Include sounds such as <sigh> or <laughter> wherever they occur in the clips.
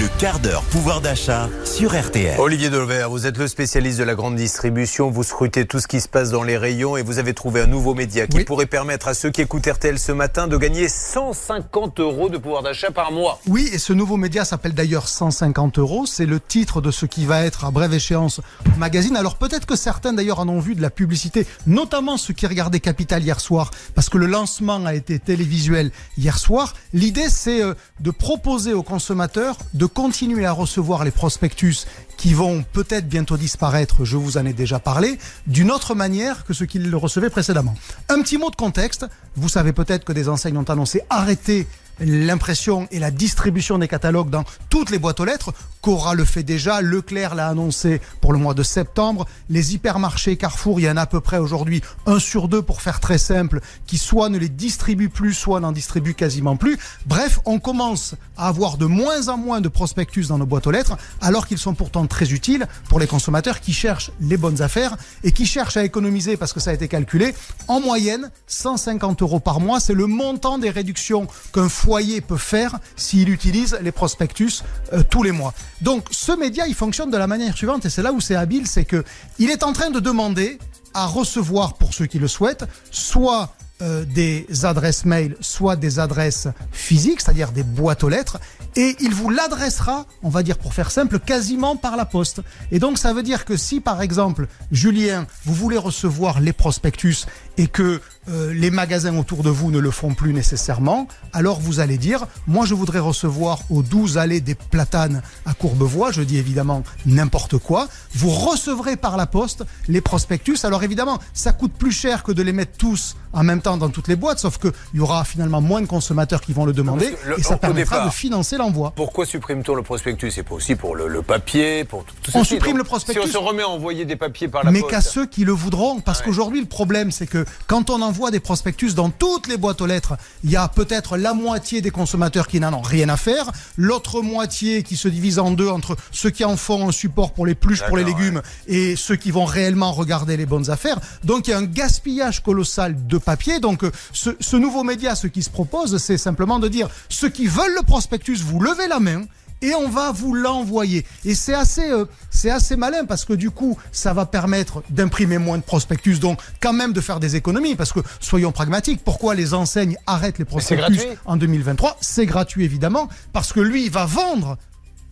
Le quart d'heure pouvoir d'achat sur RTL. Olivier Delver, vous êtes le spécialiste de la grande distribution. Vous scrutez tout ce qui se passe dans les rayons et vous avez trouvé un nouveau média qui Oui. pourrait permettre à ceux qui écoutent RTL ce matin de gagner 150 euros de pouvoir d'achat par mois. Oui, et ce nouveau média s'appelle d'ailleurs 150 euros. C'est le titre de ce qui va être à brève échéance magazine. Alors peut-être que certains d'ailleurs en ont vu de la publicité, notamment ceux qui regardaient Capital hier soir, parce que le lancement a été télévisuel hier soir. L'idée, c'est euh, de proposer aux consommateurs de continuer à recevoir les prospectus Focus qui vont peut-être bientôt disparaître, je vous en ai déjà parlé, d'une autre manière que ce qu'ils le recevaient précédemment. Un petit mot de contexte. Vous savez peut-être que des enseignes ont annoncé arrêter l'impression et la distribution des catalogues dans toutes les boîtes aux lettres. Cora le fait déjà, Leclerc l'a annoncé pour le mois de septembre. Les hypermarchés Carrefour, il y en a à peu près aujourd'hui un sur deux pour faire très simple, qui soit ne les distribue plus, soit n'en distribue quasiment plus. Bref, on commence à avoir de moins en moins de prospectus dans nos boîtes aux lettres, alors qu'ils sont pourtant très utiles pour les consommateurs qui cherchent les bonnes affaires et qui cherchent à économiser, parce que ça a été calculé, en moyenne 150 euros par mois. C'est le montant des réductions qu'un foyer peut faire s'il utilise les prospectus euh, tous les mois. Donc ce média, il fonctionne de la manière suivante, et c'est là où c'est habile, c'est que il est en train de demander à recevoir, pour ceux qui le souhaitent, soit euh, des adresses mail, soit des adresses physiques, c'est-à-dire des boîtes aux lettres, et il vous l'adressera, on va dire pour faire simple, quasiment par la poste. Et donc ça veut dire que si par exemple, Julien, vous voulez recevoir les prospectus et que euh, les magasins autour de vous ne le font plus nécessairement, alors vous allez dire, moi je voudrais recevoir aux 12 allées des platanes à Courbevoie, je dis évidemment n'importe quoi, vous recevrez par la poste les prospectus. Alors évidemment, ça coûte plus cher que de les mettre tous en même temps dans toutes les boîtes, sauf qu'il y aura finalement moins de consommateurs qui vont le demander le- et ça permettra départ- de financer l'envoi. Pourquoi supprime-t-on le prospectus? C'est pas aussi pour le, le papier, pour tout, tout On ceci. supprime Donc, le prospectus. Si on se remet à envoyer des papiers par la mais poste. qu'à ceux qui le voudront. Parce Ouais. qu'aujourd'hui, le problème, c'est que quand on envoie des prospectus dans toutes les boîtes aux lettres, il y a peut-être la moitié des consommateurs qui n'en ont rien à faire, l'autre moitié qui se divise en deux entre ceux qui en font un support pour les pluches, pour les légumes, et ceux qui vont réellement regarder les bonnes affaires. Donc il y a un gaspillage colossal de papier. Donc euh, ce, ce nouveau média, ce qui se propose, c'est simplement de dire ceux qui veulent le prospectus, vous levez la main et on va vous l'envoyer. Et c'est assez, euh, c'est assez malin parce que du coup, ça va permettre d'imprimer moins de prospectus, donc quand même de faire des économies. Parce que soyons pragmatiques, pourquoi les enseignes arrêtent les prospectus en 2023 C'est gratuit évidemment parce que lui, il va vendre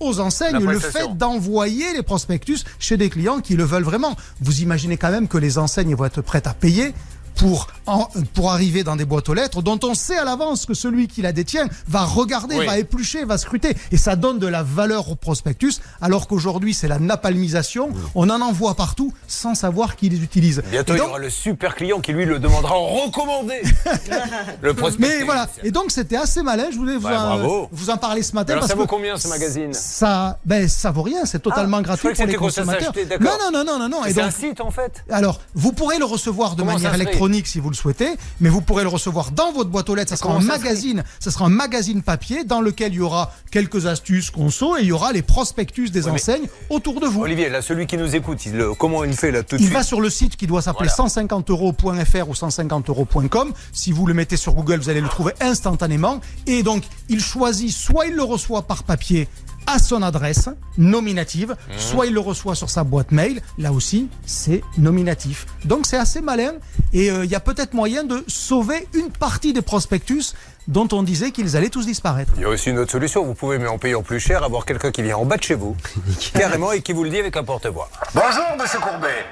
aux enseignes le fait d'envoyer les prospectus chez des clients qui le veulent vraiment. Vous imaginez quand même que les enseignes vont être prêtes à payer pour, en- pour arriver dans des boîtes aux lettres dont on sait à l'avance que celui qui la détient va regarder, Oui. va éplucher, va scruter. Et ça donne de la valeur au prospectus, alors qu'aujourd'hui c'est la napalmisation. On en envoie partout sans savoir qui les utilise. Bientôt, il y aura le super client qui lui le demandera en recommandé. <laughs> le prospectus. mais voilà. Et donc c'était assez malin. Je voulais vous, Ouais, en, vous en parler ce matin. Alors, parce ça vaut que combien, ce magazine Ça, ben ça vaut rien. C'est totalement Ah, gratuit pour les consommateurs. Non non non non non C'est un site, en fait. Alors, vous pourrez le recevoir de Comment manière fait? Électronique si vous le souhaitez, mais vous pourrez le recevoir dans votre boîte aux lettres. Ça sera un magazine, ça sera un magazine papier dans lequel il y aura quelques astuces conso et il y aura les prospectus des enseignes autour de vous. Olivier, là, celui qui nous écoute, il, le- comment il fait là tout de Il suite va sur le site qui doit s'appeler Voilà. 150euros.fr ou 150euros.com. Si vous le mettez sur Google, vous allez le trouver instantanément. Et donc, il choisit soit il le reçoit par papier à son adresse nominative, Mmh. soit il le reçoit sur sa boîte mail. Là aussi, c'est nominatif. Donc, c'est assez malin. Et euh, il y a peut-être moyen de sauver une partie des prospectus dont on disait qu'ils allaient tous disparaître. Il y a aussi une autre solution. Vous pouvez, mais en payant plus cher, avoir quelqu'un qui vient en bas de chez vous, <laughs> carrément, et qui vous le dit avec un porte-voix. Bonjour, monsieur Courbet.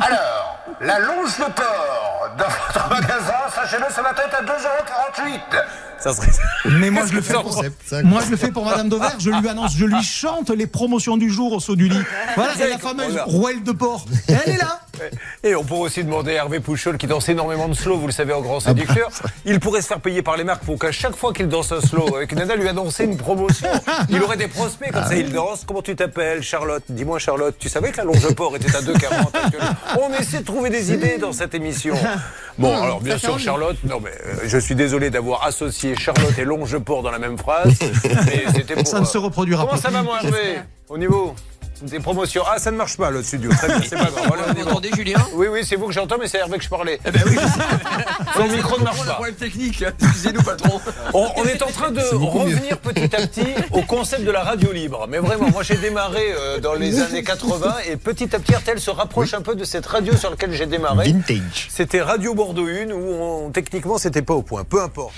Alors, la longe de porc dans votre magasin, sachez-le, ce matin est à 2,48€. Ça serait. Mais moi je le fais pour concept, moi je le fais pour Madame Dover. Je lui annonce, je lui chante les promotions du jour au saut du lit. Voilà, avez la fameuse rouelle de porc. Et elle est là. <laughs> Et on pourrait aussi demander à Hervé Pouchol, qui danse énormément de slow, vous le savez, en grand séducteur. Il pourrait se faire payer par les marques pour qu'à chaque fois qu'il danse un slow, avec Nana lui annoncer une promotion. <laughs> Il aurait des prospects comme ça. Il danse. Comment tu t'appelles, Charlotte? Dis-moi, Charlotte, tu savais que la longe de porc était à 2,40 actuellement On essaie de trouver des idées dans cette émission. <laughs> Bon, alors bien sûr, Charlotte, non mais euh, je suis désolé d'avoir associé Charlotte et longe de porc dans la même phrase. Mais c'était pour. Ça ne euh, se reproduira Comment pas. ça va, mon Hervé? Au niveau? Des promotions. Ah, ça ne marche pas, le studio. Très bien, c'est pas grave. Voilà, on est Vous entendez, Julien Oui, oui, c'est vous que j'entends, mais c'est Hervé que je parlais. Eh ben oui, <laughs> Son micro ne marche pas. problème technique. Excusez-nous, patron. On, on est en train de revenir petit à petit au concept de la radio libre. Mais vraiment, moi j'ai démarré euh, dans les années 80 et petit à petit RTL se rapproche un peu de cette radio sur laquelle j'ai démarré. Vintage. C'était Radio Bordeaux 1 où on- techniquement c'était pas au point. Peu importe.